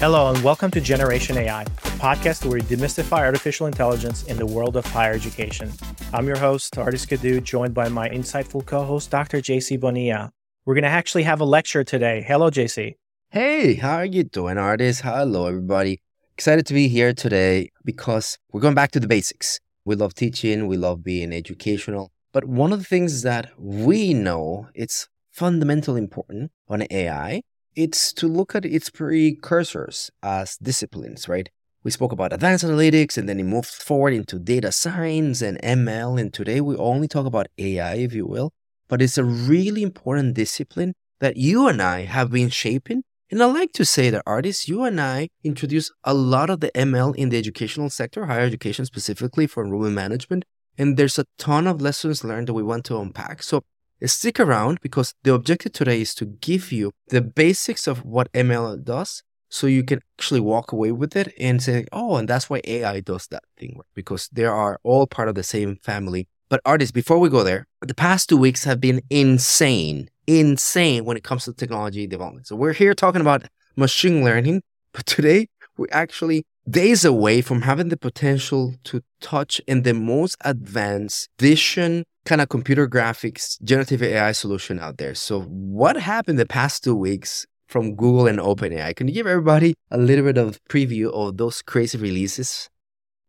Hello, and welcome to Generation AI, a podcast where we demystify artificial intelligence in the world of higher education. I'm your host, Ardis Kadiu, joined by my insightful co host, Dr. JC Bonilla. We're going to actually have a lecture today. Hello, JC. Hey, how are you doing, Ardis? Hello, everybody. Excited to be here today because we're going back to the basics. We love teaching, we love being educational. But one of the things that we know it's fundamentally important on AI it's to look at its precursors as disciplines, right? We spoke about advanced analytics and then it moved forward into data science and ML. And today we only talk about AI, if you will. But it's a really important discipline that you and I have been shaping. And I like to say that Ardis, you and I introduced a lot of the ML in the educational sector, higher education specifically for enrollment management. And there's a ton of lessons learned that we want to unpack. So Stick around because the objective today is to give you the basics of what ML does so you can actually walk away with it and say, oh, and that's why AI does that thing, because they are all part of the same family. But Ardis, before we go there, the past two weeks have been insane, insane when it comes to technology development. So we're here talking about machine learning, but today we're actually days away from having the potential to touch in the most advanced vision kind of computer graphics generative AI solution out there. So, what happened the past two weeks from Google and OpenAI? Can you give everybody a little bit of preview of those crazy releases?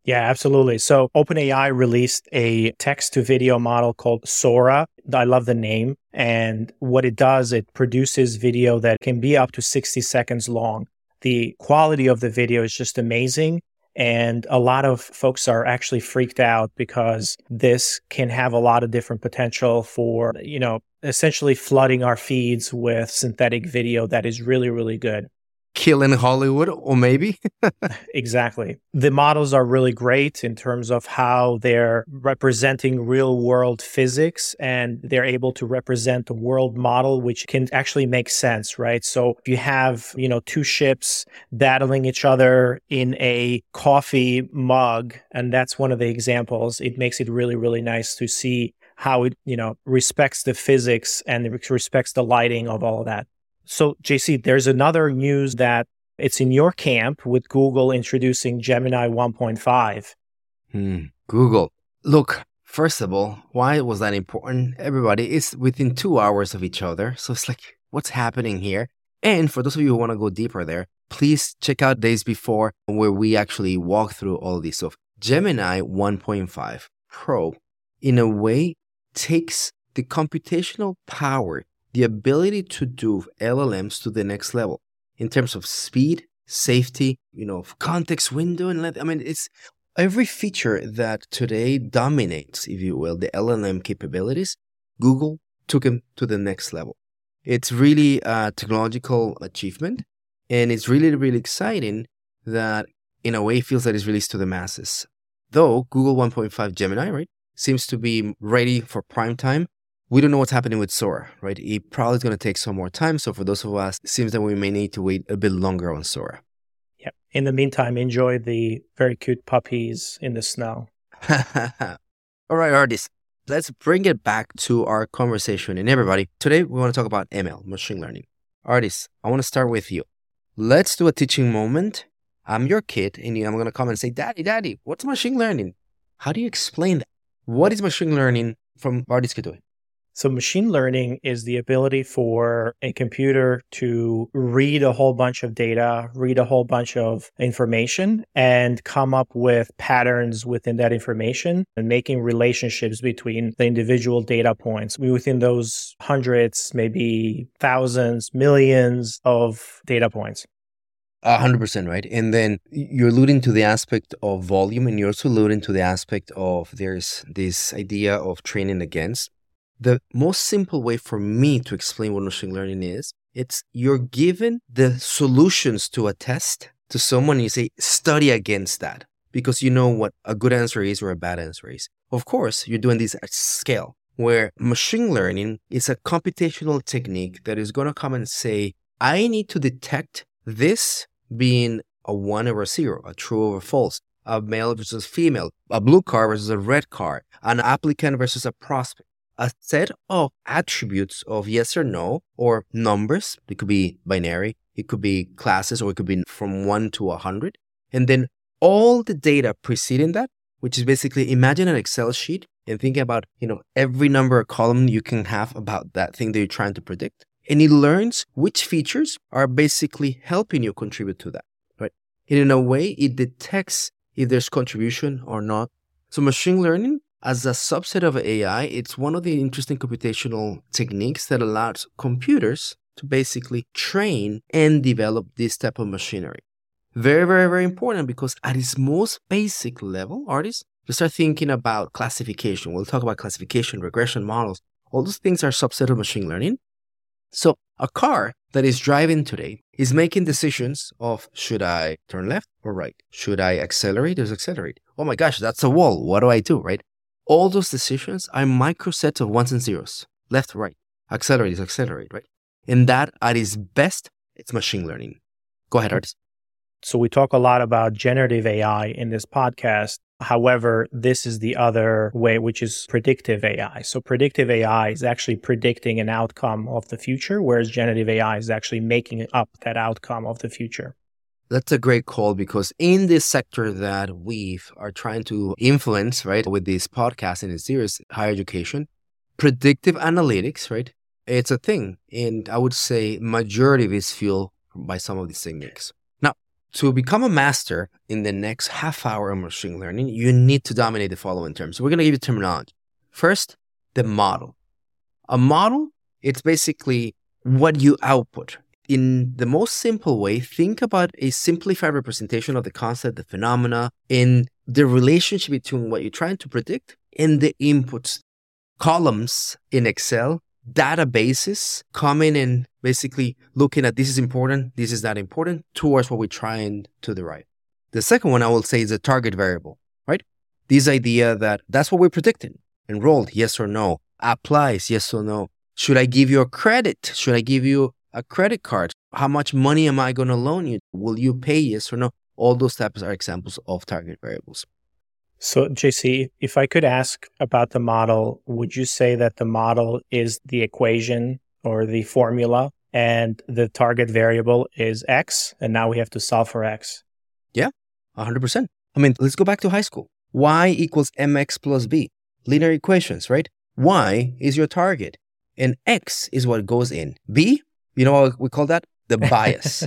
Yeah, absolutely. So, OpenAI released a text to video model called Sora. I love the name. And what it does, it produces video that can be up to 60 seconds long. The quality of the video is just amazing. And a lot of folks are actually freaked out because this can have a lot of different potential for, you know, essentially flooding our feeds with synthetic video that is really, really good killing Hollywood, or maybe. exactly. The models are really great in terms of how they're representing real world physics and they're able to represent a world model which can actually make sense, right? So if you have, you know, two ships battling each other in a coffee mug, and that's one of the examples, it makes it really, really nice to see how it, you know, respects the physics and respects the lighting of all of that. So, JC, there's another news that it's in your camp with Google introducing Gemini 1.5. Hmm. Google. Look, first of all, why was that important? Everybody is within two hours of each other. So it's like, what's happening here? And for those of you who want to go deeper there, please check out days before where we actually walk through all this stuff. Gemini 1.5 Pro, in a way, takes the computational power the ability to do LLMs to the next level in terms of speed, safety, you know, context window, and let, I mean, it's every feature that today dominates, if you will, the LLM capabilities. Google took them to the next level. It's really a technological achievement, and it's really, really exciting that, in a way, feels that it's released to the masses. Though Google 1.5 Gemini, right, seems to be ready for prime time we don't know what's happening with Sora, right? It probably is going to take some more time. So for those of us, it seems that we may need to wait a bit longer on Sora. Yeah. In the meantime, enjoy the very cute puppies in the snow. All right, Ardis. Let's bring it back to our conversation. And everybody, today we want to talk about ML, machine learning. Ardis, I want to start with you. Let's do a teaching moment. I'm your kid, and I'm going to come and say, Daddy, Daddy, what's machine learning? How do you explain that? What is machine learning from Ardis Kadiu? So, machine learning is the ability for a computer to read a whole bunch of data, read a whole bunch of information, and come up with patterns within that information and making relationships between the individual data points within those hundreds, maybe thousands, millions of data points. A hundred percent right. And then you're alluding to the aspect of volume and you're also alluding to the aspect of there's this idea of training against the most simple way for me to explain what machine learning is, it's you're given the solutions to a test to someone and you say, study against that because you know what a good answer is or a bad answer is. Of course, you're doing this at scale where machine learning is a computational technique that is going to come and say, I need to detect this being a one or a zero, a true or a false, a male versus female, a blue car versus a red car, an applicant versus a prospect. A set of attributes of yes or no or numbers. It could be binary, it could be classes, or it could be from one to a hundred. And then all the data preceding that, which is basically imagine an Excel sheet and think about, you know, every number or column you can have about that thing that you're trying to predict. And it learns which features are basically helping you contribute to that, right? And in a way, it detects if there's contribution or not. So machine learning as a subset of AI, it's one of the interesting computational techniques that allows computers to basically train and develop this type of machinery. Very, very, very important because at its most basic level, Ardis, you start thinking about classification. We'll talk about classification, regression models. All those things are subset of machine learning. So a car that is driving today is making decisions of should I turn left or right? Should I accelerate or accelerate? Oh my gosh, that's a wall. What do I do, right? All those decisions are micro microsets of ones and zeros, left, right, accelerate, accelerate, right? And that at its best, it's machine learning. Go ahead, Ardis. So we talk a lot about generative AI in this podcast. However, this is the other way, which is predictive AI. So predictive AI is actually predicting an outcome of the future, whereas generative AI is actually making up that outcome of the future. That's a great call because in this sector that we are trying to influence, right, with this podcast and this series, higher education, predictive analytics, right, it's a thing. And I would say majority of is fueled by some of these techniques. Now, to become a master in the next half hour of machine learning, you need to dominate the following terms. So we're going to give you terminology. First, the model. A model, it's basically what you output in the most simple way, think about a simplified representation of the concept, the phenomena, in the relationship between what you're trying to predict and the inputs. Columns in Excel, databases coming and basically looking at this is important, this is not important, towards what we're trying to derive. The second one I will say is a target variable, right? This idea that that's what we're predicting. Enrolled, yes or no. Applies, yes or no. Should I give you a credit? Should I give you a credit card. How much money am I going to loan you? Will you pay yes or no? All those types are examples of target variables. So, JC, if I could ask about the model, would you say that the model is the equation or the formula and the target variable is X, and now we have to solve for X? Yeah, 100%. I mean, let's go back to high school. Y equals mx plus b. Linear equations, right? Y is your target, and X is what goes in. B you know what we call that? The bias,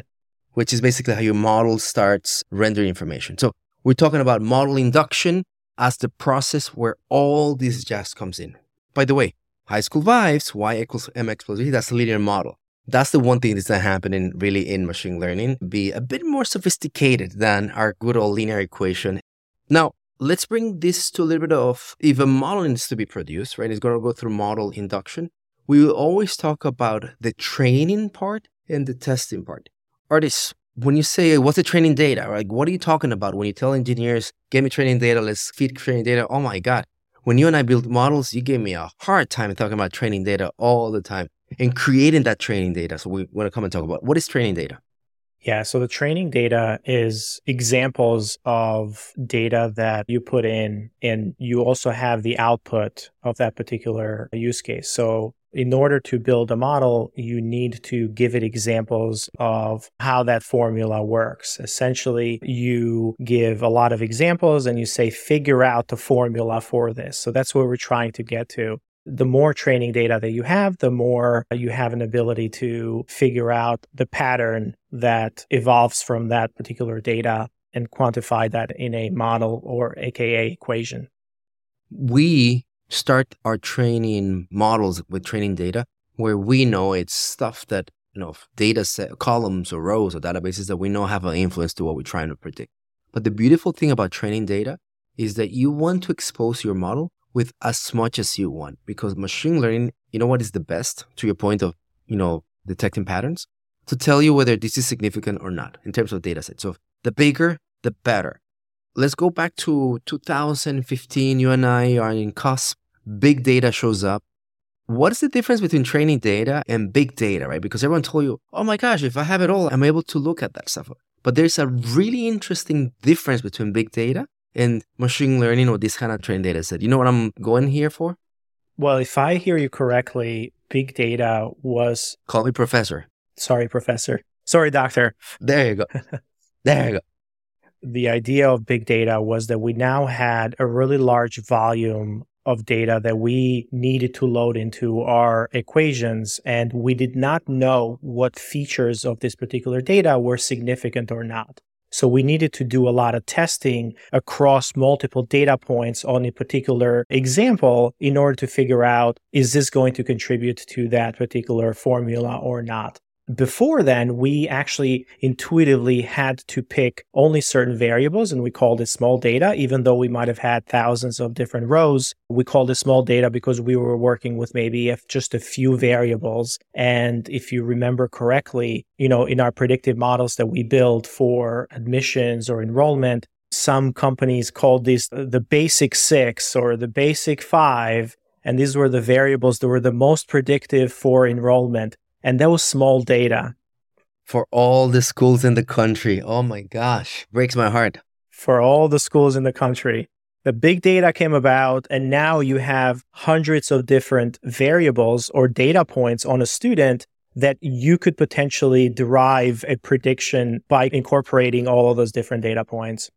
which is basically how your model starts rendering information. So we're talking about model induction as the process where all this jazz comes in. By the way, high school vibes, y equals mx plus b, that's a linear model. That's the one thing that's not happening really in machine learning, be a bit more sophisticated than our good old linear equation. Now, let's bring this to a little bit of if a model needs to be produced, right? It's going to go through model induction we will always talk about the training part and the testing part. Ardis, when you say what's the training data, like what are you talking about when you tell engineers, give me training data, let's feed training data? Oh my God. When you and I build models, you gave me a hard time talking about training data all the time and creating that training data. So we want to come and talk about what is training data? Yeah, so the training data is examples of data that you put in, and you also have the output of that particular use case. So in order to build a model, you need to give it examples of how that formula works. Essentially, you give a lot of examples and you say, figure out the formula for this. So that's what we're trying to get to. The more training data that you have, the more you have an ability to figure out the pattern that evolves from that particular data and quantify that in a model or AKA equation. We start our training models with training data where we know it's stuff that you know data set columns or rows or databases that we know have an influence to what we're trying to predict. But the beautiful thing about training data is that you want to expose your model with as much as you want because machine learning you know what is the best to your point of you know detecting patterns? To tell you whether this is significant or not in terms of data set. So the bigger the better let's go back to 2015. You and I are in cusp. Big data shows up. What is the difference between training data and big data, right? Because everyone told you, oh my gosh, if I have it all, I'm able to look at that stuff. But there's a really interesting difference between big data and machine learning or this kind of training data set. You know what I'm going here for? Well, if I hear you correctly, big data was. Call me professor. Sorry, professor. Sorry, doctor. There you go. there you go. The idea of big data was that we now had a really large volume of data that we needed to load into our equations, and we did not know what features of this particular data were significant or not. So we needed to do a lot of testing across multiple data points on a particular example in order to figure out is this going to contribute to that particular formula or not. Before then, we actually intuitively had to pick only certain variables and we called it small data, even though we might have had thousands of different rows. We called it small data because we were working with maybe if just a few variables. And if you remember correctly, you know, in our predictive models that we build for admissions or enrollment, some companies called these the basic six or the basic five. And these were the variables that were the most predictive for enrollment and that was small data. For all the schools in the country. Oh my gosh, breaks my heart. For all the schools in the country. The big data came about, and now you have hundreds of different variables or data points on a student that you could potentially derive a prediction by incorporating all of those different data points.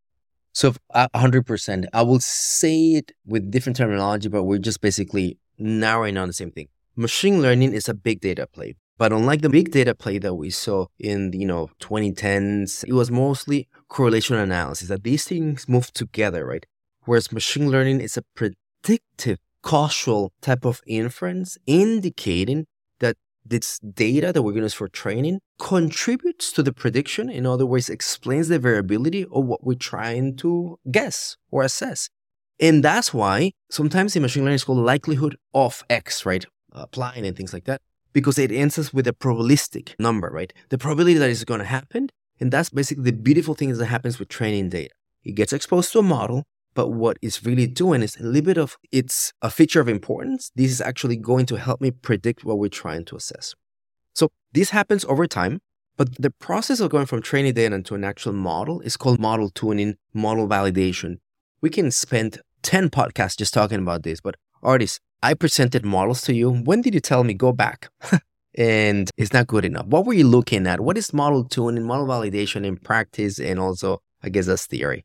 So, 100%. I will say it with different terminology, but we're just basically narrowing on the same thing. Machine learning is a big data play. But unlike the big data play that we saw in you know 2010s, it was mostly correlation analysis that these things move together, right? Whereas machine learning is a predictive causal type of inference indicating that this data that we're going to use for training contributes to the prediction. In other words, explains the variability of what we're trying to guess or assess. And that's why sometimes in machine learning it's called likelihood of X, right? Applying and things like that because it answers with a probabilistic number, right? The probability that is going to happen. And that's basically the beautiful thing that happens with training data. It gets exposed to a model, but what it's really doing is a little bit of it's a feature of importance. This is actually going to help me predict what we're trying to assess. So this happens over time, but the process of going from training data into an actual model is called model tuning, model validation. We can spend 10 podcasts just talking about this, but Ardis, I presented models to you. When did you tell me go back? and it's not good enough. What were you looking at? What is model tuning, model validation in practice, and also, I guess, as theory?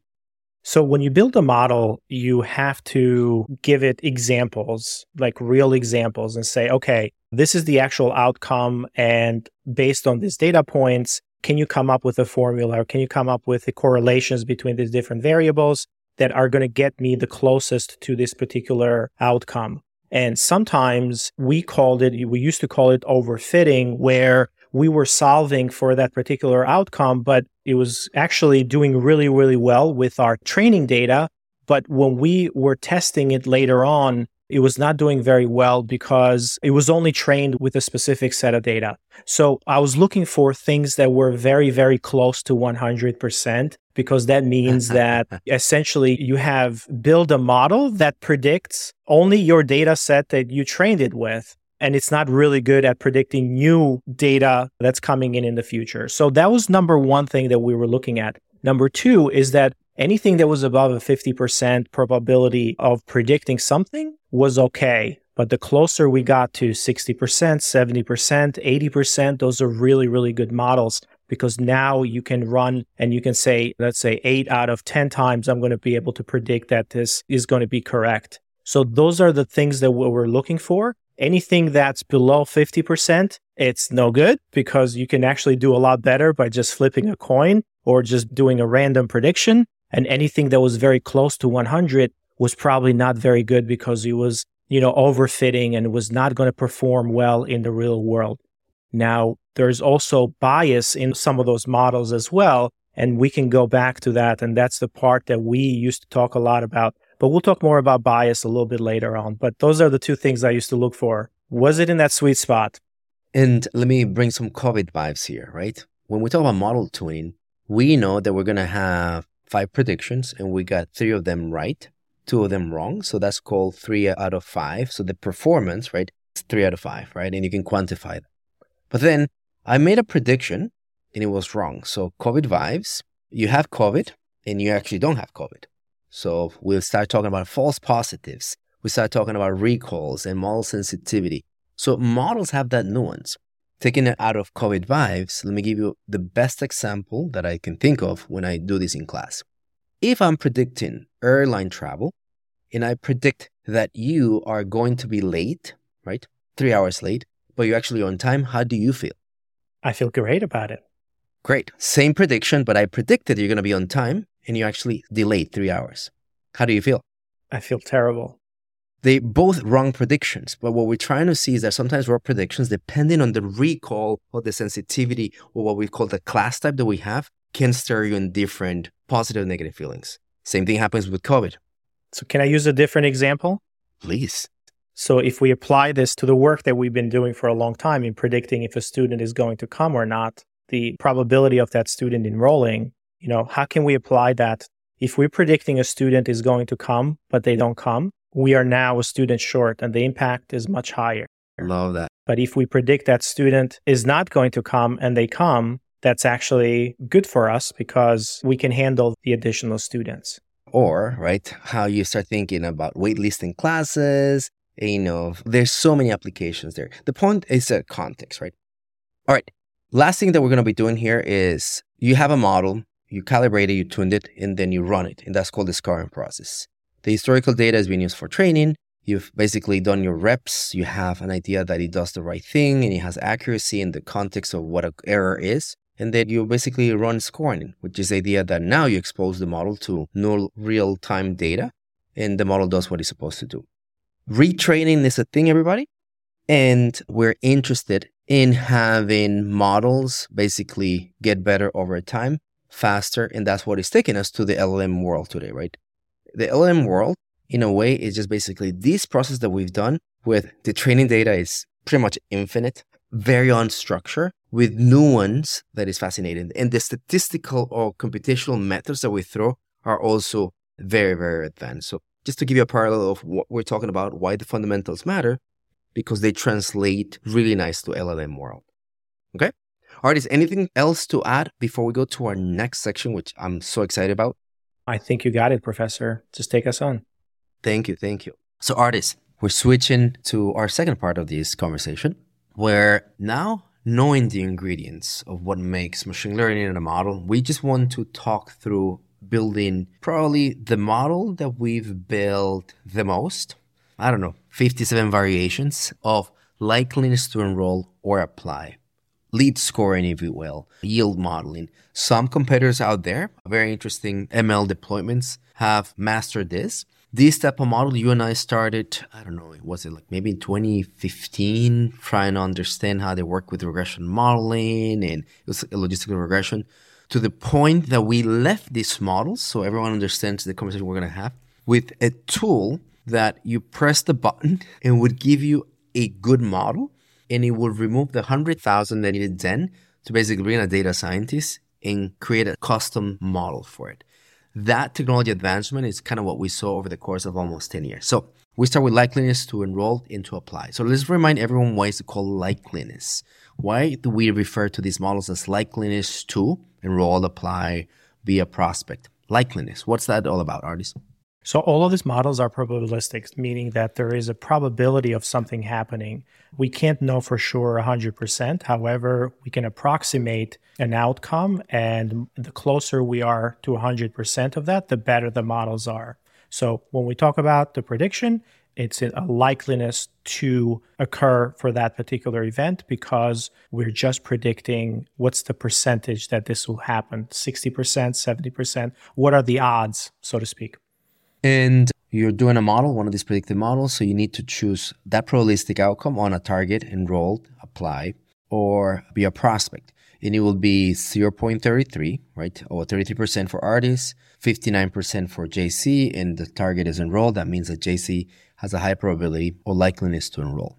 So, when you build a model, you have to give it examples, like real examples, and say, okay, this is the actual outcome. And based on these data points, can you come up with a formula or can you come up with the correlations between these different variables that are going to get me the closest to this particular outcome? And sometimes we called it, we used to call it overfitting, where we were solving for that particular outcome, but it was actually doing really, really well with our training data. But when we were testing it later on, it was not doing very well because it was only trained with a specific set of data. So I was looking for things that were very, very close to 100% because that means that essentially you have built a model that predicts only your data set that you trained it with. And it's not really good at predicting new data that's coming in in the future. So that was number one thing that we were looking at. Number two is that anything that was above a 50% probability of predicting something was okay. But the closer we got to 60%, 70%, 80%, those are really, really good models because now you can run and you can say, let's say eight out of 10 times, I'm going to be able to predict that this is going to be correct. So those are the things that we're looking for. Anything that's below 50%, it's no good because you can actually do a lot better by just flipping a coin or just doing a random prediction. And anything that was very close to 100 was probably not very good because it was, you know, overfitting and was not going to perform well in the real world. Now, there's also bias in some of those models as well. And we can go back to that. And that's the part that we used to talk a lot about. But we'll talk more about bias a little bit later on. But those are the two things I used to look for. Was it in that sweet spot? And let me bring some COVID vibes here, right? When we talk about model tuning, we know that we're going to have five predictions and we got three of them right, two of them wrong. So that's called three out of five. So the performance, right, is three out of five, right? And you can quantify that. But then I made a prediction and it was wrong. So COVID vibes, you have COVID and you actually don't have COVID. So we'll start talking about false positives. we start talking about recalls and model sensitivity. So models have that nuance. Taking it out of COVID vibes, let me give you the best example that I can think of when I do this in class. If I'm predicting airline travel and I predict that you are going to be late, right? Three hours late, but you're actually on time, how do you feel? I feel great about it. Great. Same prediction, but I predicted you're going to be on time and you actually delayed three hours. How do you feel? I feel terrible. They both wrong predictions, but what we're trying to see is that sometimes wrong predictions, depending on the recall or the sensitivity or what we call the class type that we have, can stir you in different positive and negative feelings. Same thing happens with COVID. So, can I use a different example? Please. So, if we apply this to the work that we've been doing for a long time in predicting if a student is going to come or not, the probability of that student enrolling, you know, how can we apply that? If we're predicting a student is going to come, but they don't come, we are now a student short and the impact is much higher. Love that. But if we predict that student is not going to come and they come, that's actually good for us because we can handle the additional students. Or, right, how you start thinking about waitlisting classes. You know, there's so many applications there. The point is a context, right? All right. Last thing that we're going to be doing here is you have a model, you calibrate it, you tuned it, and then you run it. And that's called the scoring process. The historical data is being used for training. You've basically done your reps. You have an idea that it does the right thing and it has accuracy in the context of what an error is. And then you basically run scoring, which is the idea that now you expose the model to no real time data and the model does what it's supposed to do. Retraining is a thing, everybody. And we're interested in having models basically get better over time, faster. And that's what is taking us to the LLM world today, right? The LLM world, in a way, is just basically this process that we've done with the training data is pretty much infinite, very unstructured, with nuance that is fascinating. And the statistical or computational methods that we throw are also very, very advanced. So just to give you a parallel of what we're talking about, why the fundamentals matter, because they translate really nice to LLM world. Okay? All right, is anything else to add before we go to our next section, which I'm so excited about? I think you got it, Professor. Just take us on. Thank you. Thank you. So, Ardis, we're switching to our second part of this conversation, where now knowing the ingredients of what makes machine learning in a model, we just want to talk through building probably the model that we've built the most. I don't know, 57 variations of likeliness to enroll or apply lead scoring, if you will, yield modeling. Some competitors out there, very interesting ML deployments, have mastered this. This type of model, you and I started, I don't know, was it like maybe in 2015, trying to understand how they work with regression modeling and it was a logistical regression to the point that we left these models, so everyone understands the conversation we're going to have, with a tool that you press the button and would give you a good model and it will remove the 100,000 that needed then to basically bring a data scientist and create a custom model for it. That technology advancement is kind of what we saw over the course of almost 10 years. So we start with likeliness to enroll into apply. So let's remind everyone why it's called likeliness. Why do we refer to these models as likeliness to enroll, apply, be a prospect? Likeliness. What's that all about, Ardis? So all of these models are probabilistic, meaning that there is a probability of something happening. We can't know for sure 100%. However, we can approximate an outcome, and the closer we are to 100% of that, the better the models are. So when we talk about the prediction, it's a likeliness to occur for that particular event because we're just predicting what's the percentage that this will happen 60%, 70%. What are the odds, so to speak? And you're doing a model, one of these predictive models. So you need to choose that probabilistic outcome on a target, enrolled, apply, or be a prospect. And it will be 0.33, right? Or 33% for Ardis, 59% for JC, and the target is enrolled. That means that JC has a high probability or likeliness to enroll.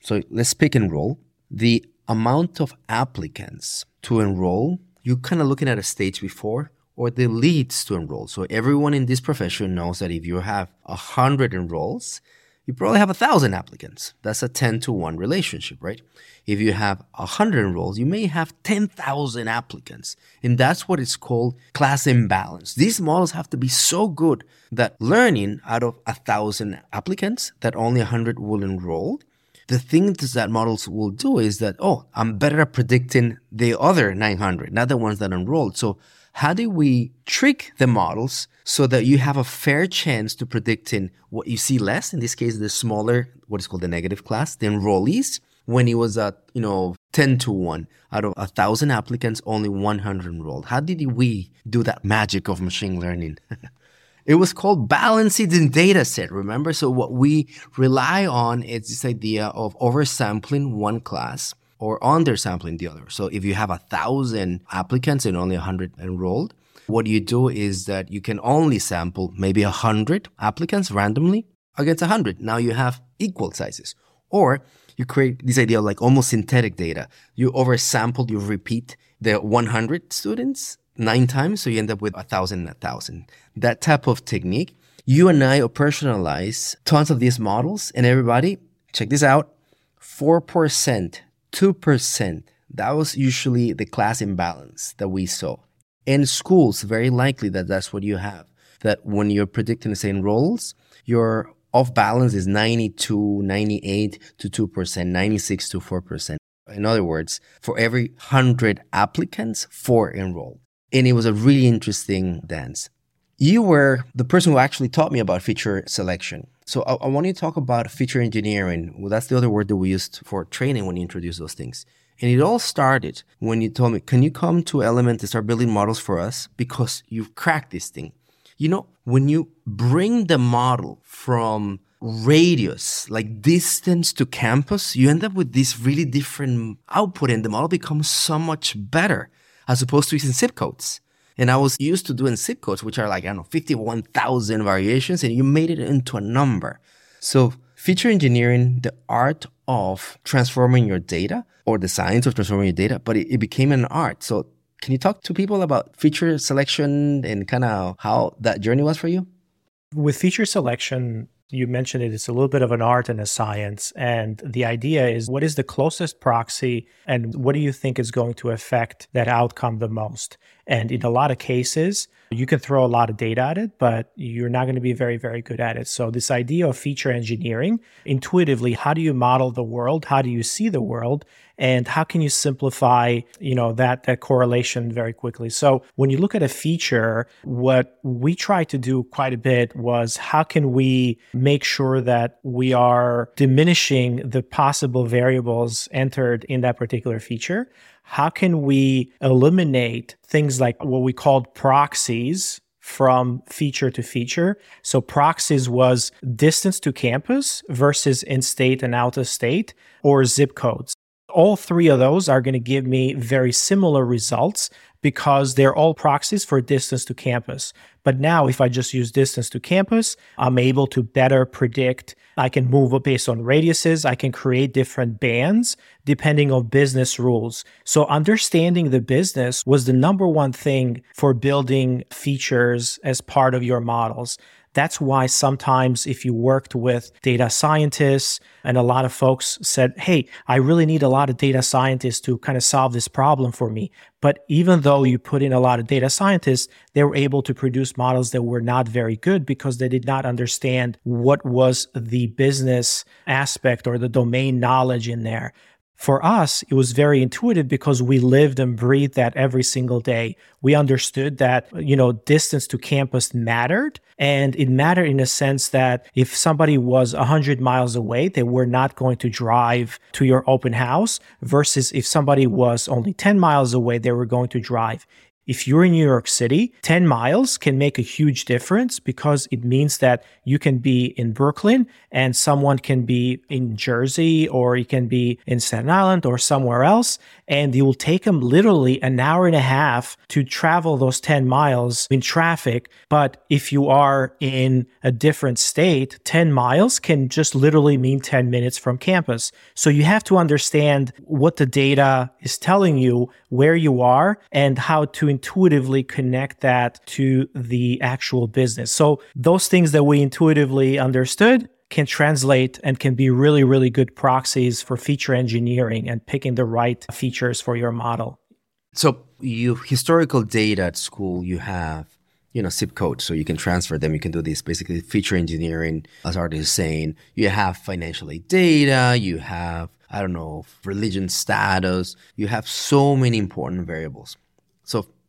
So let's pick enroll. The amount of applicants to enroll, you're kind of looking at a stage before or the leads to enroll. So everyone in this profession knows that if you have 100 enrolls, you probably have a thousand applicants. That's a 10 to 1 relationship, right? If you have 100 enrolls, you may have 10,000 applicants. And that's what it's called class imbalance. These models have to be so good that learning out of a thousand applicants that only 100 will enroll. The things that models will do is that, oh, I'm better at predicting the other 900, not the ones that enrolled. So how do we trick the models so that you have a fair chance to predicting what you see less? In this case, the smaller, what is called the negative class, the enrollees. When it was at, you know, 10 to 1 out of a thousand applicants, only 100 enrolled. How did we do that magic of machine learning? it was called balancing the data set, remember? So what we rely on is this idea of oversampling one class or undersampling the other. So if you have a thousand applicants and only a hundred enrolled, what you do is that you can only sample maybe a hundred applicants randomly against a hundred. Now you have equal sizes. Or you create this idea of like almost synthetic data. You oversample, you repeat the 100 students nine times, so you end up with a thousand and a thousand. That type of technique. You and I operationalize tons of these models, and everybody, check this out 4% 2%. That was usually the class imbalance that we saw. In schools, very likely that that's what you have. That when you're predicting the same roles, your off balance is 92, 98 to 2%, 96 to 4%. In other words, for every 100 applicants, four enrolled. And it was a really interesting dance. You were the person who actually taught me about feature selection. So I, I want you to talk about feature engineering. Well, that's the other word that we used for training when you introduce those things. And it all started when you told me, can you come to Element and start building models for us? Because you've cracked this thing. You know, when you bring the model from radius, like distance to campus, you end up with this really different output and the model becomes so much better as opposed to using zip codes. And I was used to doing zip codes, which are like, I don't know, 51,000 variations, and you made it into a number. So feature engineering, the art of transforming your data or the science of transforming your data, but it, it became an art. So can you talk to people about feature selection and kind of how that journey was for you? With feature selection, you mentioned it, it's a little bit of an art and a science. And the idea is what is the closest proxy and what do you think is going to affect that outcome the most? And in a lot of cases, you can throw a lot of data at it, but you're not going to be very, very good at it. So, this idea of feature engineering, intuitively, how do you model the world? How do you see the world? And how can you simplify, you know, that, that correlation very quickly? So, when you look at a feature, what we tried to do quite a bit was how can we make sure that we are diminishing the possible variables entered in that particular feature? how can we eliminate things like what we called proxies from feature to feature. So proxies was distance to campus versus in state and out of state or zip codes. All three of those are going to give me very similar results because they're all proxies for distance to campus. But now, if I just use distance to campus, I'm able to better predict. I can move based on radiuses. I can create different bands depending on business rules. So, understanding the business was the number one thing for building features as part of your models. That's why sometimes if you worked with data scientists and a lot of folks said, Hey, I really need a lot of data scientists to kind of solve this problem for me. But even though you put in a lot of data scientists, they were able to produce models that were not very good because they did not understand what was the business aspect or the domain knowledge in there. For us, it was very intuitive because we lived and breathed that every single day. We understood that, you know, distance to campus mattered. And it mattered in a sense that if somebody was 100 miles away, they were not going to drive to your open house versus if somebody was only 10 miles away, they were going to drive. If you're in New York City, 10 miles can make a huge difference because it means that you can be in Brooklyn and someone can be in Jersey or you can be in Staten Island or somewhere else. And it will take them literally an hour and a half to travel those 10 miles in traffic. But if you are in a different state, 10 miles can just literally mean 10 minutes from campus. So you have to understand what the data is telling you, where you are, and how to intuitively connect that to the actual business. So those things that we intuitively understood, can translate and can be really, really good proxies for feature engineering and picking the right features for your model. So, you historical data at school, you have you know zip codes so you can transfer them you can do this basically feature engineering as art is saying you have financial aid data you have i don't know religion status you have so many important variables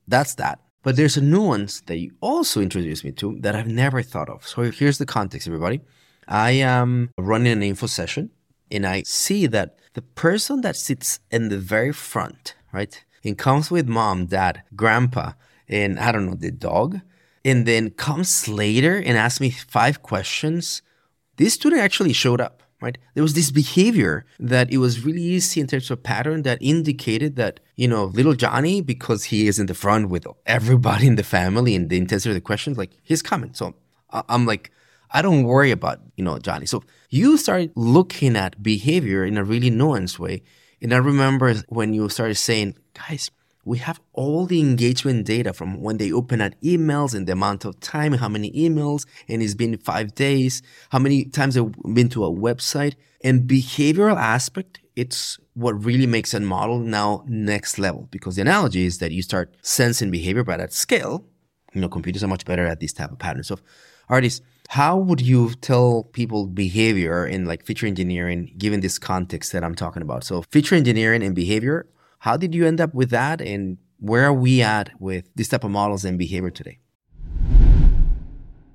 that's that but there's a nuance that you also introduced me to that I've never thought of. So here's the context, everybody. I am running an info session and I see that the person that sits in the very front, right, and comes with mom, dad, grandpa, and I don't know, the dog, and then comes later and asks me five questions. This student actually showed up right? There was this behavior that it was really easy in terms of pattern that indicated that, you know, little Johnny, because he is in the front with everybody in the family and the intensity of the questions, like he's coming. So I'm like, I don't worry about, you know, Johnny. So you started looking at behavior in a really nuanced way. And I remember when you started saying, guys, we have all the engagement data from when they open at emails and the amount of time, how many emails, and it's been five days, how many times they've been to a website. And behavioral aspect, it's what really makes a model now next level because the analogy is that you start sensing behavior, but at scale, you know, computers are much better at these type of patterns. So Ardis, how would you tell people behavior in like feature engineering given this context that I'm talking about? So feature engineering and behavior how did you end up with that? And where are we at with this type of models and behavior today?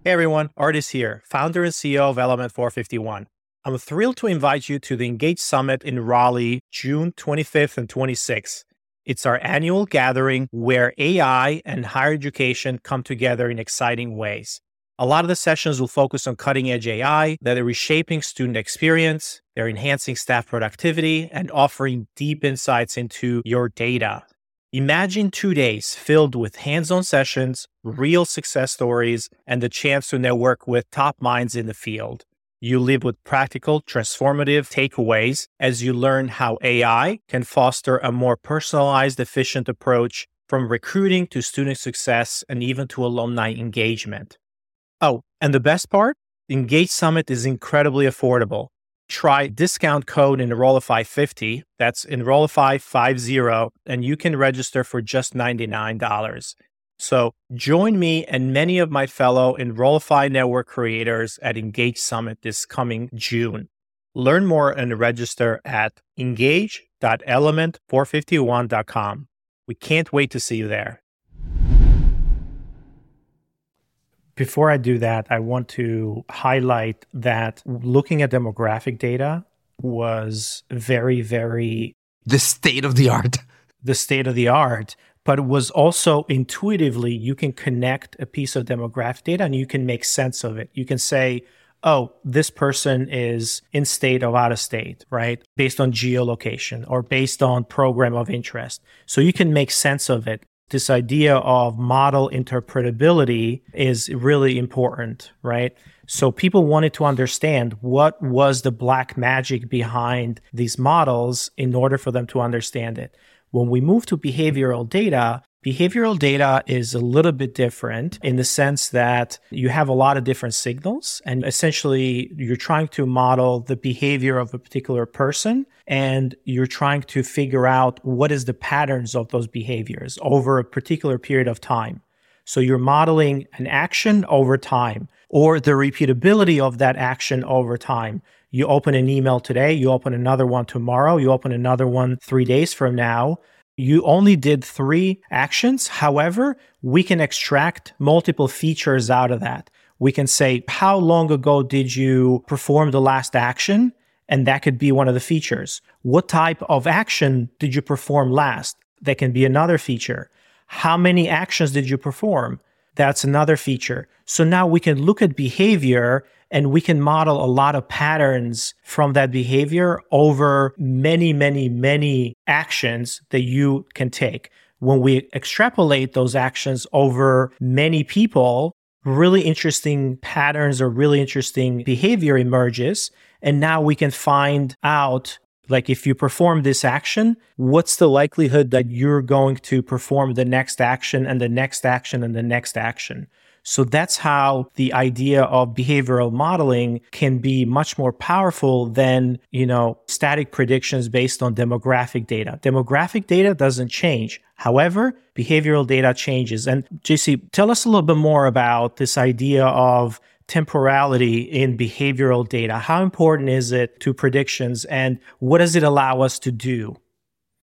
Hey everyone, Ardis here, founder and CEO of Element 451. I'm thrilled to invite you to the Engage Summit in Raleigh, June 25th and 26th. It's our annual gathering where AI and higher education come together in exciting ways. A lot of the sessions will focus on cutting edge AI that are reshaping student experience, they're enhancing staff productivity, and offering deep insights into your data. Imagine two days filled with hands on sessions, real success stories, and the chance to network with top minds in the field. You live with practical, transformative takeaways as you learn how AI can foster a more personalized, efficient approach from recruiting to student success and even to alumni engagement. Oh, and the best part Engage Summit is incredibly affordable. Try discount code Enrollify 50, that's Enrollify 50, and you can register for just $99. So join me and many of my fellow Enrollify network creators at Engage Summit this coming June. Learn more and register at engage.element451.com. We can't wait to see you there. Before I do that, I want to highlight that looking at demographic data was very, very the state of the art. The state of the art, but it was also intuitively you can connect a piece of demographic data and you can make sense of it. You can say, oh, this person is in state or out of state, right? Based on geolocation or based on program of interest. So you can make sense of it this idea of model interpretability is really important, right? So people wanted to understand what was the black magic behind these models in order for them to understand it. When we move to behavioral data, Behavioral data is a little bit different in the sense that you have a lot of different signals and essentially you're trying to model the behavior of a particular person and you're trying to figure out what is the patterns of those behaviors over a particular period of time. So you're modeling an action over time or the repeatability of that action over time. You open an email today, you open another one tomorrow, you open another one three days from now you only did three actions. However, we can extract multiple features out of that. We can say, how long ago did you perform the last action? And that could be one of the features. What type of action did you perform last? That can be another feature. How many actions did you perform? That's another feature. So now we can look at behavior and we can model a lot of patterns from that behavior over many, many, many actions that you can take. When we extrapolate those actions over many people, really interesting patterns or really interesting behavior emerges. And now we can find out like if you perform this action, what's the likelihood that you're going to perform the next action and the next action and the next action? So that's how the idea of behavioral modeling can be much more powerful than, you know, static predictions based on demographic data. Demographic data doesn't change. However, behavioral data changes. And JC, tell us a little bit more about this idea of temporality in behavioral data. How important is it to predictions and what does it allow us to do?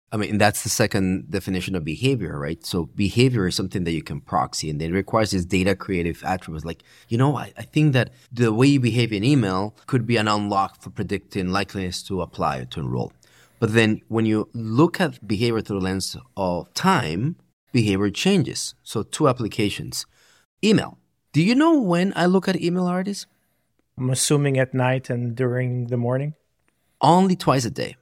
I mean, that's the second definition of behavior, right? So behavior is something that you can proxy and it requires these data creative attributes. Like, you know, I, I think that the way you behave in email could be an unlock for predicting likeliness to apply or to enroll. But then when you look at behavior through the lens of time, behavior changes. So two applications. Email. Do you know when I look at email Ardis? I'm assuming at night and during the morning. Only twice a day.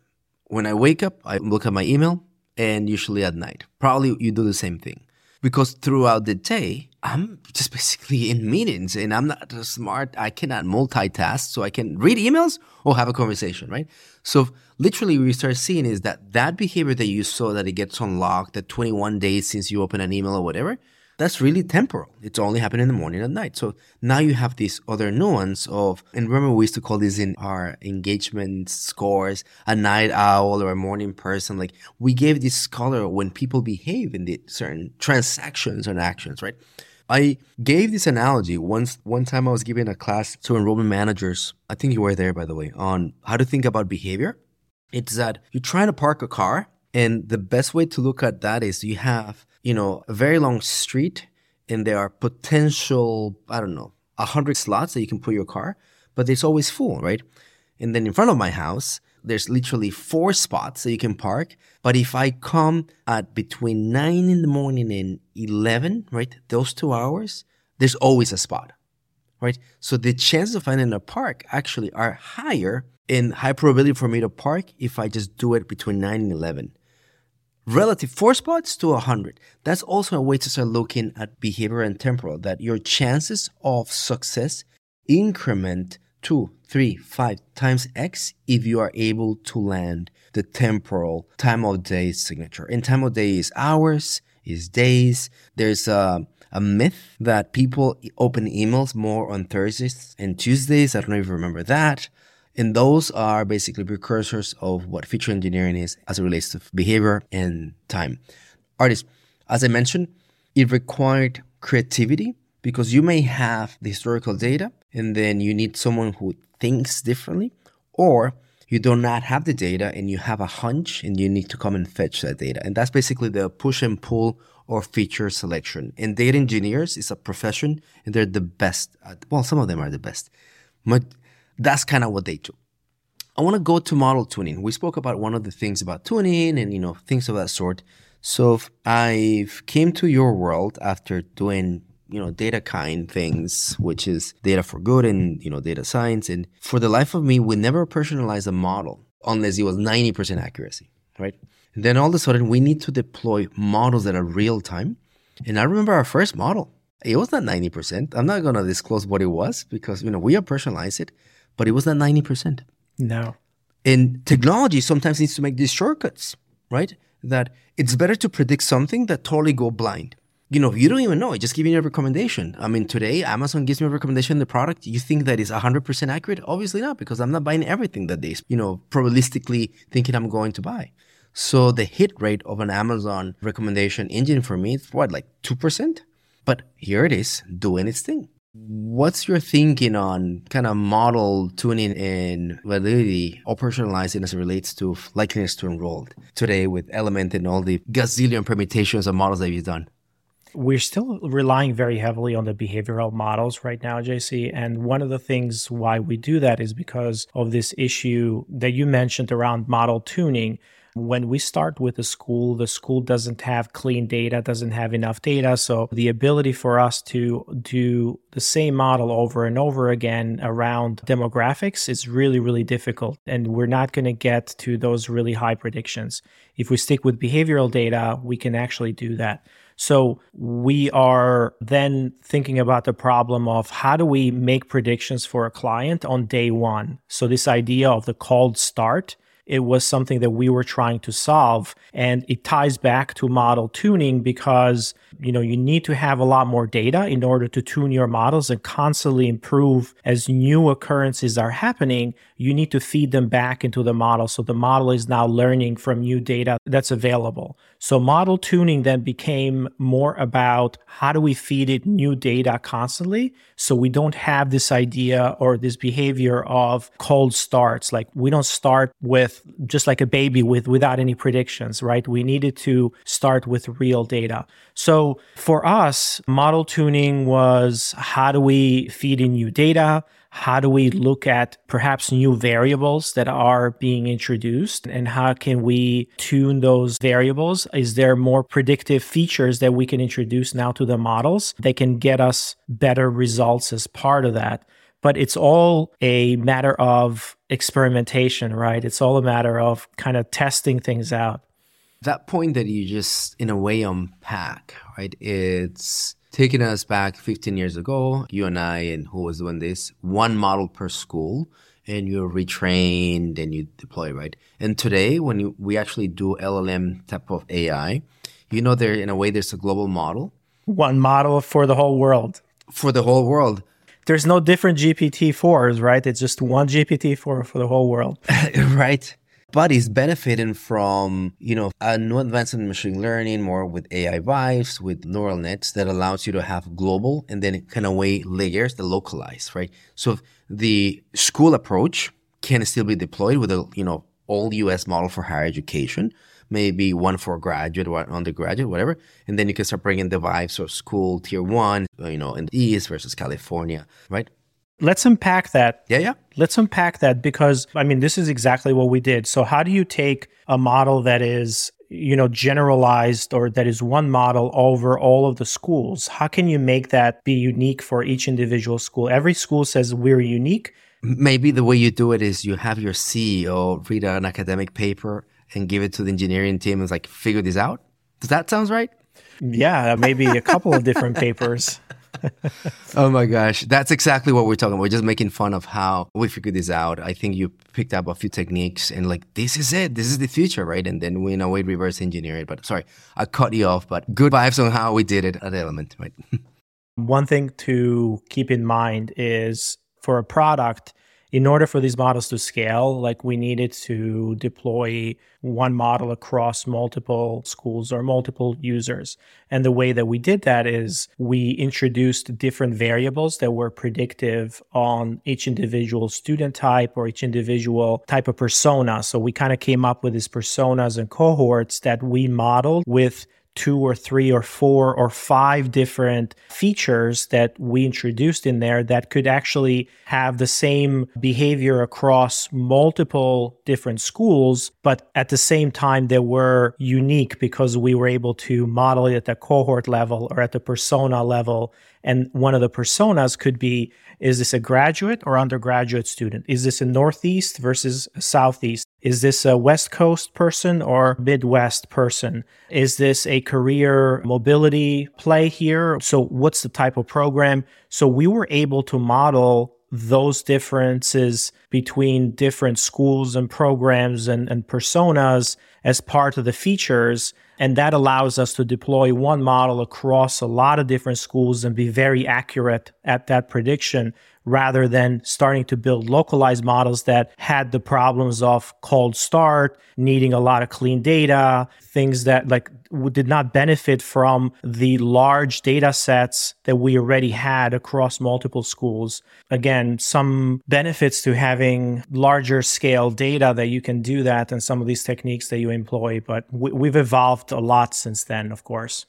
When I wake up, I look at my email and usually at night. Probably you do the same thing. Because throughout the day, I'm just basically in meetings and I'm not smart. I cannot multitask. So I can read emails or have a conversation, right? So literally what we start seeing is that that behavior that you saw that it gets unlocked, that 21 days since you open an email or whatever, that's really temporal. It's only happening in the morning and night. So now you have this other nuance of, and remember we used to call this in our engagement scores, a night owl or a morning person. Like we gave this color when people behave in the certain transactions and actions, right? I gave this analogy once. One time I was giving a class to enrollment managers. I think you were there, by the way, on how to think about behavior. It's that you're trying to park a car, and the best way to look at that is you have you know, a very long street and there are potential, I don't know, a hundred slots that you can put your car, but it's always full, right? And then in front of my house, there's literally four spots that you can park. But if I come at between nine in the morning and 11, right, those two hours, there's always a spot, right? So the chances of finding a park actually are higher in high probability for me to park if I just do it between 9 and 11 relative four spots to 100. That's also a way to start looking at behavior and temporal, that your chances of success increment two, three, five times X if you are able to land the temporal time of day signature. And time of day is hours, is days. There's a, a myth that people open emails more on Thursdays and Tuesdays. I don't know if you remember that. And those are basically precursors of what feature engineering is as it relates to behavior and time. Ardis, as I mentioned, it required creativity because you may have the historical data and then you need someone who thinks differently, or you do not have the data and you have a hunch and you need to come and fetch that data. And that's basically the push and pull or feature selection. And data engineers is a profession and they're the best. At, well, some of them are the best. But that's kind of what they do. I want to go to model tuning. We spoke about one of the things about tuning and you know things of that sort. So I've came to your world after doing you know data kind things, which is data for good and you know data science. And for the life of me, we never personalized a model unless it was ninety percent accuracy, right? And then all of a sudden, we need to deploy models that are real time. And I remember our first model. It was not 90%. I'm not going to disclose what it was because, you know, we have personalized it but it was not 90%. No. And technology sometimes needs to make these shortcuts, right? That it's better to predict something that totally go blind. You know, you don't even know. It just giving you a recommendation. I mean, today Amazon gives me a recommendation the product. You think that is 100% accurate? Obviously not, because I'm not buying everything that they, you know, probabilistically thinking I'm going to buy. So the hit rate of an Amazon recommendation engine for me is what, like 2%? But here it is doing its thing. What's your thinking on kind of model tuning in validity or personalizing as it relates to likeliness to enroll today with Element and all the gazillion permutations of models that you've done? We're still relying very heavily on the behavioral models right now, JC. And one of the things why we do that is because of this issue that you mentioned around model tuning when we start with a school, the school doesn't have clean data, doesn't have enough data. So the ability for us to do the same model over and over again around demographics is really, really difficult. And we're not going to get to those really high predictions. If we stick with behavioral data, we can actually do that. So we are then thinking about the problem of how do we make predictions for a client on day one? So this idea of the cold start it was something that we were trying to solve. And it ties back to model tuning because, you know, you need to have a lot more data in order to tune your models and constantly improve as new occurrences are happening. You need to feed them back into the model. So the model is now learning from new data that's available. So model tuning then became more about how do we feed it new data constantly so we don't have this idea or this behavior of cold starts. Like we don't start with just like a baby with without any predictions, right? We needed to start with real data. So for us, model tuning was how do we feed in new data? How do we look at perhaps new variables that are being introduced and how can we tune those variables? Is there more predictive features that we can introduce now to the models that can get us better results as part of that? But it's all a matter of experimentation, right? It's all a matter of kind of testing things out. That point that you just, in a way, unpack, right? It's taking us back 15 years ago, you and I, and who was doing this, one model per school, and you're retrained and you deploy, right? And today, when you, we actually do LLM type of AI, you know, there in a way, there's a global model. One model for the whole world. For the whole world. There's no different GPT-4s, right? It's just one GPT-4 for the whole world. right but he's benefiting from, you know, a new advancement in machine learning, more with AI vibes, with neural nets that allows you to have global and then kind of way layers that localize, right? So the school approach can still be deployed with a, you know, all US model for higher education, maybe one for graduate or undergraduate, whatever. And then you can start bringing the vibes of school tier one, you know, in the East versus California, right? Let's unpack that. Yeah, yeah. Let's unpack that because I mean this is exactly what we did. So how do you take a model that is you know generalized or that is one model over all of the schools how can you make that be unique for each individual school every school says we're unique maybe the way you do it is you have your ceo read an academic paper and give it to the engineering team and it's like figure this out does that sound right yeah maybe a couple of different papers oh my gosh. That's exactly what we're talking about. We're just making fun of how we figured this out. I think you picked up a few techniques and like, this is it. This is the future, right? And then we, in a way, reverse engineer it. But sorry, I cut you off, but good vibes on how we did it at Element, right? One thing to keep in mind is for a product, in order for these models to scale, like we needed to deploy one model across multiple schools or multiple users. And the way that we did that is we introduced different variables that were predictive on each individual student type or each individual type of persona. So we kind of came up with these personas and cohorts that we modeled with two or three or four or five different features that we introduced in there that could actually have the same behavior across multiple different schools, but at the same time, they were unique because we were able to model it at the cohort level or at the persona level. And one of the personas could be is this a graduate or undergraduate student? Is this a Northeast versus a Southeast? Is this a West Coast person or Midwest person? Is this a career mobility play here? So, what's the type of program? So, we were able to model those differences between different schools and programs and, and personas as part of the features. And that allows us to deploy one model across a lot of different schools and be very accurate at that prediction rather than starting to build localized models that had the problems of cold start, needing a lot of clean data, things that like did not benefit from the large data sets that we already had across multiple schools. Again, some benefits to having larger scale data that you can do that and some of these techniques that you employ, but we, we've evolved a lot since then, of course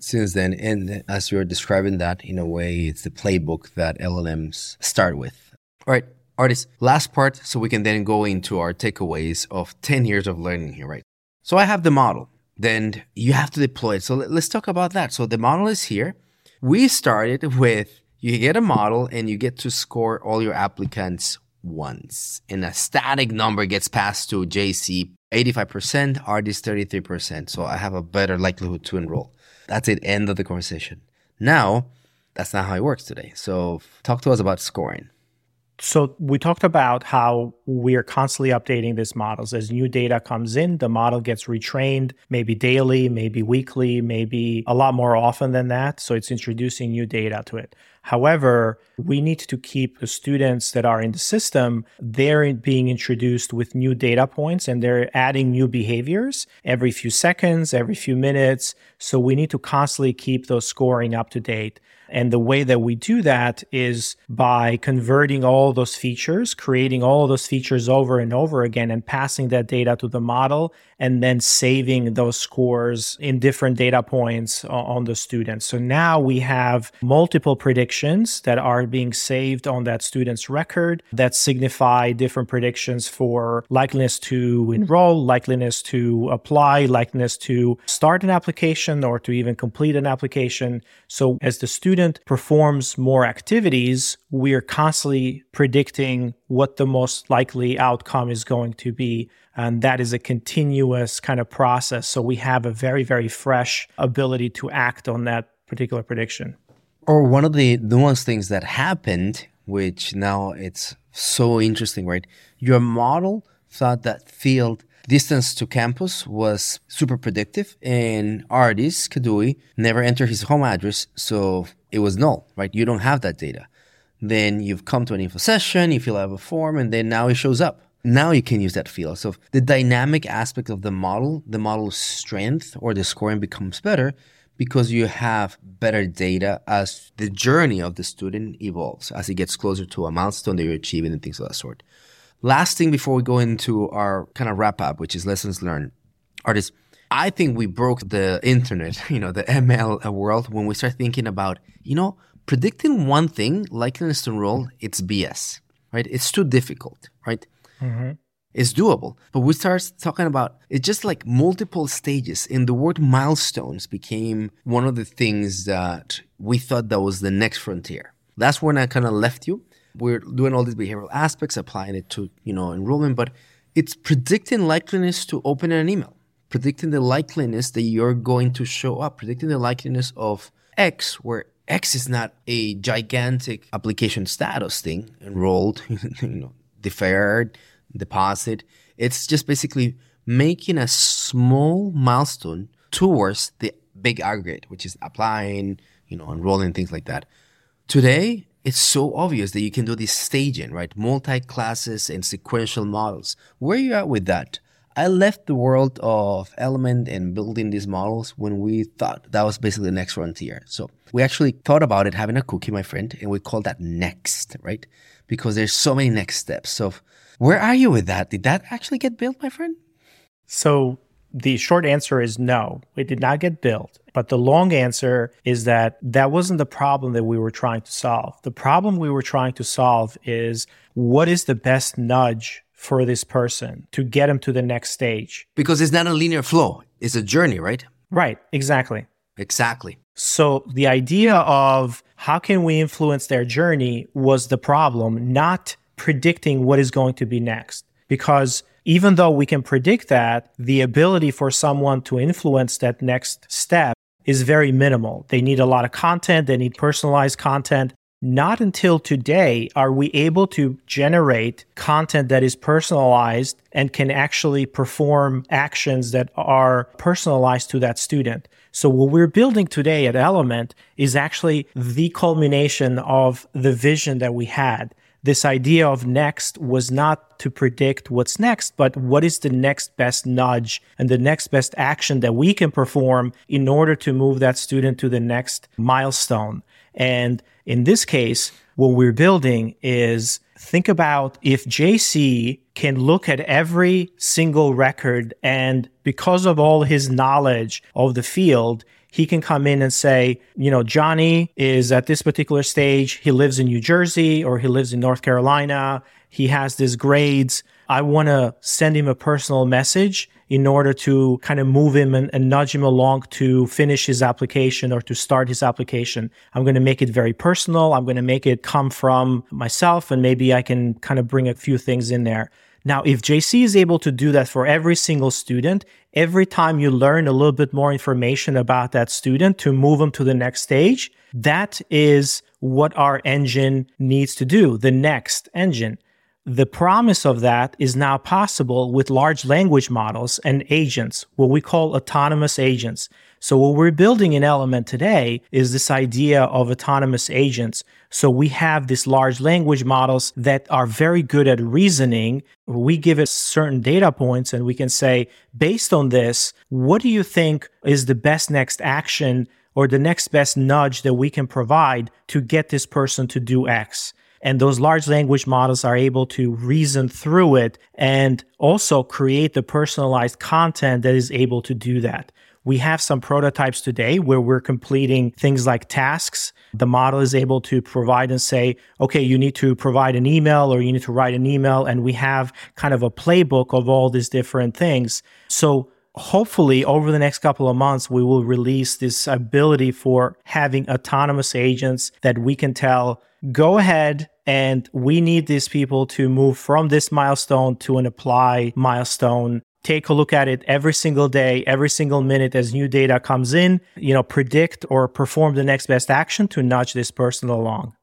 since then. And as you're describing that, in a way, it's the playbook that LLMs start with. All right, Ardis, last part, so we can then go into our takeaways of 10 years of learning here, right? So I have the model, then you have to deploy it. So let's talk about that. So the model is here. We started with you get a model and you get to score all your applicants once. And a static number gets passed to JC 85%, Ardis 33%. So I have a better likelihood to enroll. That's it, end of the conversation. Now, that's not how it works today. So, talk to us about scoring. So, we talked about how we are constantly updating these models. As new data comes in, the model gets retrained, maybe daily, maybe weekly, maybe a lot more often than that. So it's introducing new data to it. However, we need to keep the students that are in the system, they're being introduced with new data points and they're adding new behaviors every few seconds, every few minutes. So we need to constantly keep those scoring up to date. And the way that we do that is by converting all those features, creating all those features over and over again, and passing that data to the model, and then saving those scores in different data points on the students. So now we have multiple predictions that are being saved on that student's record that signify different predictions for likeliness to enroll, likeliness to apply, likeliness to start an application or to even complete an application. So as the student student performs more activities, we are constantly predicting what the most likely outcome is going to be. And that is a continuous kind of process. So we have a very, very fresh ability to act on that particular prediction. Or one of the nuanced things that happened, which now it's so interesting, right? Your model thought that field distance to campus was super predictive and Ardis Kadiu never entered his home address, so it was null, right? You don't have that data. Then you've come to an info session, you fill out a form, and then now it shows up. Now you can use that field. So the dynamic aspect of the model, the model's strength or the scoring becomes better because you have better data as the journey of the student evolves, as it gets closer to a milestone that you're achieving and things of that sort. Last thing before we go into our kind of wrap up, which is lessons learned, Ardis. I think we broke the internet, you know, the ML world when we start thinking about, you know, predicting one thing, likeliness to enroll, it's BS, right? It's too difficult, right? Mm-hmm. It's doable. But we start talking about it's just like multiple stages. And the word milestones became one of the things that we thought that was the next frontier. That's when I kind of left you we're doing all these behavioral aspects, applying it to, you know, enrollment, but it's predicting likeliness to open an email, predicting the likeliness that you're going to show up, predicting the likeliness of X, where X is not a gigantic application status thing, enrolled, you know, deferred, deposit. It's just basically making a small milestone towards the big aggregate, which is applying, you know, enrolling, things like that. Today, it's so obvious that you can do this staging, right? Multi classes and sequential models. Where are you at with that? I left the world of element and building these models when we thought that was basically the next frontier. So we actually thought about it having a cookie, my friend, and we call that next, right? Because there's so many next steps. So where are you with that? Did that actually get built, my friend? So the short answer is no, it did not get built. But the long answer is that that wasn't the problem that we were trying to solve. The problem we were trying to solve is what is the best nudge for this person to get him to the next stage? Because it's not a linear flow, it's a journey, right? Right, exactly. Exactly. So the idea of how can we influence their journey was the problem, not predicting what is going to be next. Because even though we can predict that, the ability for someone to influence that next step is very minimal. They need a lot of content, they need personalized content. Not until today are we able to generate content that is personalized and can actually perform actions that are personalized to that student. So what we're building today at Element is actually the culmination of the vision that we had this idea of next was not to predict what's next, but what is the next best nudge and the next best action that we can perform in order to move that student to the next milestone. And in this case, what we're building is think about if JC can look at every single record and because of all his knowledge of the field, he can come in and say, you know, Johnny is at this particular stage. He lives in New Jersey or he lives in North Carolina. He has these grades. I want to send him a personal message in order to kind of move him and, and, nudge him along to finish his application or to start his application. I'm going to make it very personal. I'm going to make it come from myself and maybe I can kind of bring a few things in there. Now, if JC is able to do that for every single student, every time you learn a little bit more information about that student to move them to the next stage, that is what our engine needs to do, the next engine. The promise of that is now possible with large language models and agents, what we call autonomous agents. So, what we're building in Element today is this idea of autonomous agents. So, we have these large language models that are very good at reasoning. We give it certain data points and we can say, based on this, what do you think is the best next action or the next best nudge that we can provide to get this person to do X? And those large language models are able to reason through it and also create the personalized content that is able to do that. We have some prototypes today where we're completing things like tasks. The model is able to provide and say, okay, you need to provide an email or you need to write an email. And we have kind of a playbook of all these different things. So hopefully over the next couple of months, we will release this ability for having autonomous agents that we can tell, go ahead and we need these people to move from this milestone to an apply milestone take a look at it every single day every single minute as new data comes in you know predict or perform the next best action to nudge this person along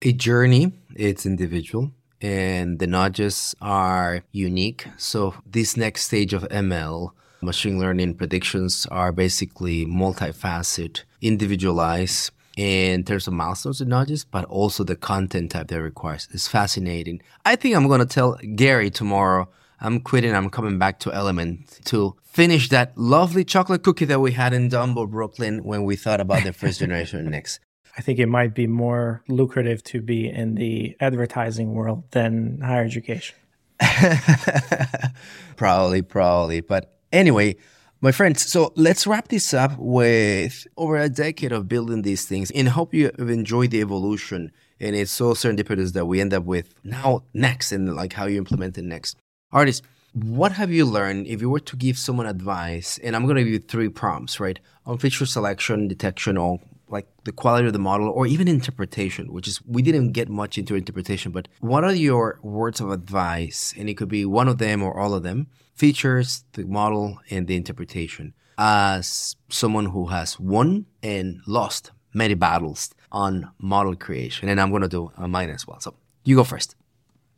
a journey it's individual and the nudges are unique so this next stage of ml machine learning predictions are basically multifaceted individualized in terms of milestones and nudges, but also the content type that requires. It's fascinating. I think I'm going to tell Gary tomorrow I'm quitting. I'm coming back to Element to finish that lovely chocolate cookie that we had in Dumbo, Brooklyn when we thought about the first generation Knicks. I think it might be more lucrative to be in the advertising world than higher education. probably, probably. But anyway, my friends, so let's wrap this up with over a decade of building these things and hope you have enjoyed the evolution. And it's so serendipitous that we end up with now next and like how you implement it next. Ardis, what have you learned if you were to give someone advice? And I'm going to give you three prompts, right? On feature selection, detection, or like the quality of the model, or even interpretation, which is we didn't get much into interpretation, but what are your words of advice? And it could be one of them or all of them features, the model, and the interpretation. As someone who has won and lost many battles on model creation, and I'm going to do uh, mine as well. So you go first.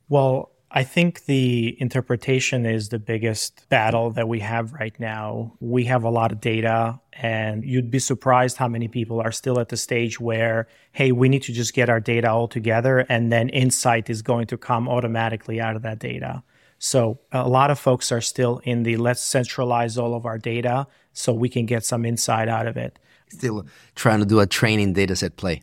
Well, I think the interpretation is the biggest battle that we have right now. We have a lot of data, and you'd be surprised how many people are still at the stage where, hey, we need to just get our data all together, and then insight is going to come automatically out of that data. So a lot of folks are still in the let's centralize all of our data so we can get some insight out of it. Still trying to do a training data set play.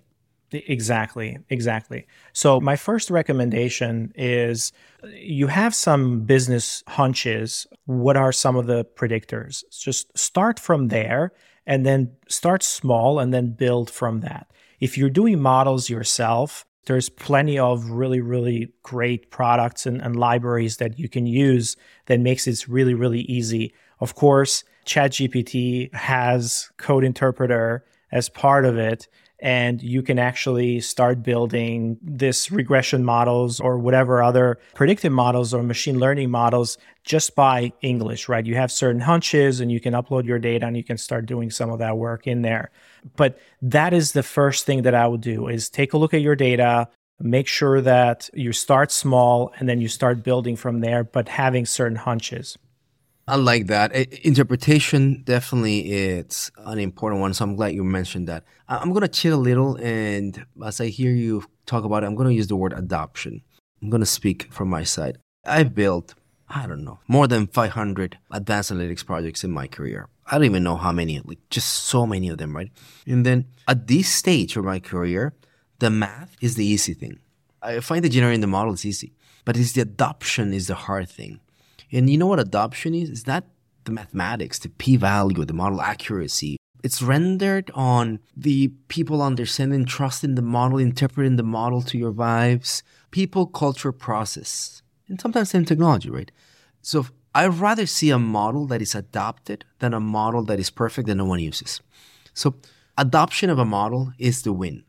Exactly, exactly. So, my first recommendation is you have some business hunches. What are some of the predictors? Just start from there and then start small and then build from that. If you're doing models yourself, there's plenty of really, really great products and, and libraries that you can use that makes it really, really easy. Of course, ChatGPT has Code Interpreter as part of it and you can actually start building this regression models or whatever other predictive models or machine learning models just by English, right? You have certain hunches and you can upload your data and you can start doing some of that work in there. But that is the first thing that I would do is take a look at your data, make sure that you start small and then you start building from there, but having certain hunches. I like that. Interpretation definitely it's an important one. So I'm glad you mentioned that. I'm gonna chill a little, and as I hear you talk about it, I'm gonna use the word adoption. I'm gonna speak from my side. I've built, I don't know, more than 500 advanced analytics projects in my career. I don't even know how many, like just so many of them, right? And then at this stage of my career, the math is the easy thing. I find the generating the model is easy, but it's the adoption is the hard thing. And you know what adoption is? It's not the mathematics, the p value, the model accuracy. It's rendered on the people understanding, trusting the model, interpreting the model to your vibes, people, culture, process, and sometimes same technology, right? So I'd rather see a model that is adopted than a model that is perfect that no one uses. So adoption of a model is the win,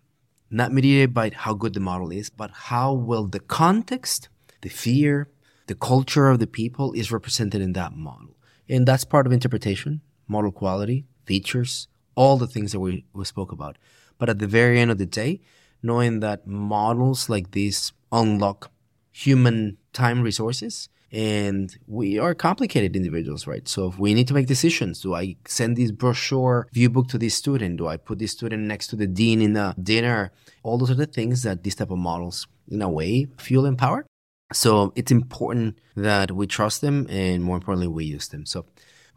not mediated by how good the model is, but how will the context, the fear, the culture of the people is represented in that model. And that's part of interpretation, model quality, features, all the things that we, we spoke about. But at the very end of the day, knowing that models like these unlock human time resources and we are complicated individuals, right? So if we need to make decisions. Do I send this brochure view book to this student? Do I put this student next to the dean in a dinner? All those are the things that these type of models, in a way, fuel and power. So it's important that we trust them and more importantly, we use them. So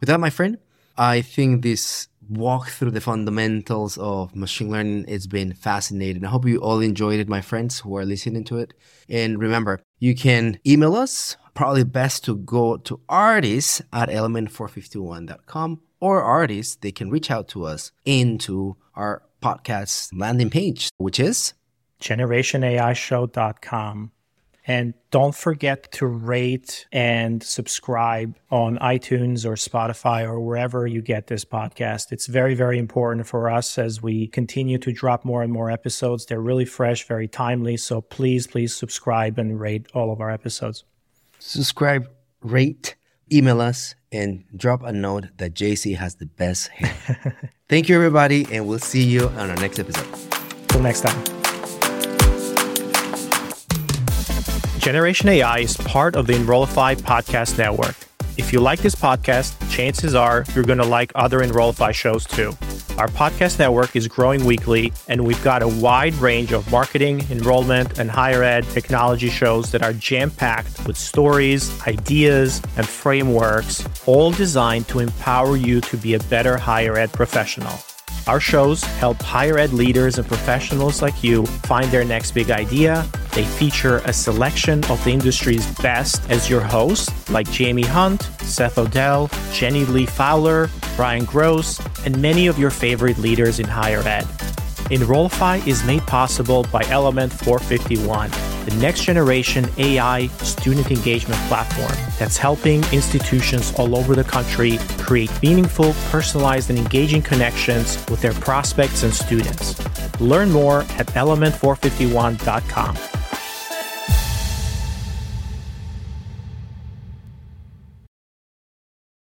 with that, my friend, I think this walk through the fundamentals of machine learning it's been fascinating. I hope you all enjoyed it, my friends who are listening to it. And remember, you can email us. Probably best to go to Ardis at element451.com or Ardis, they can reach out to us into our podcast landing page, which is generationaishow.com. And don't forget to rate and subscribe on iTunes or Spotify or wherever you get this podcast. It's very, very important for us as we continue to drop more and more episodes. They're really fresh, very timely. So please, please subscribe and rate all of our episodes. Subscribe, rate, email us, and drop a note that JC has the best hair. Thank you, everybody, and we'll see you on our next episode. Till next time. Generation AI is part of the Enrollify podcast network. If you like this podcast, chances are you're going to like other Enrollify shows too. Our podcast network is growing weekly, and we've got a wide range of marketing, enrollment, and higher ed technology shows that are jam packed with stories, ideas, and frameworks, all designed to empower you to be a better higher ed professional. Our shows help higher ed leaders and professionals like you find their next big idea. They feature a selection of the industry's best as your hosts, like Jamie Hunt, Seth Odell, Jenny Li Fowler, Brian Gross, and many of your favorite leaders in higher ed. Enrollify is made possible by Element 451, the next generation AI student engagement platform that's helping institutions all over the country create meaningful, personalized, and engaging connections with their prospects and students. Learn more at element451.com.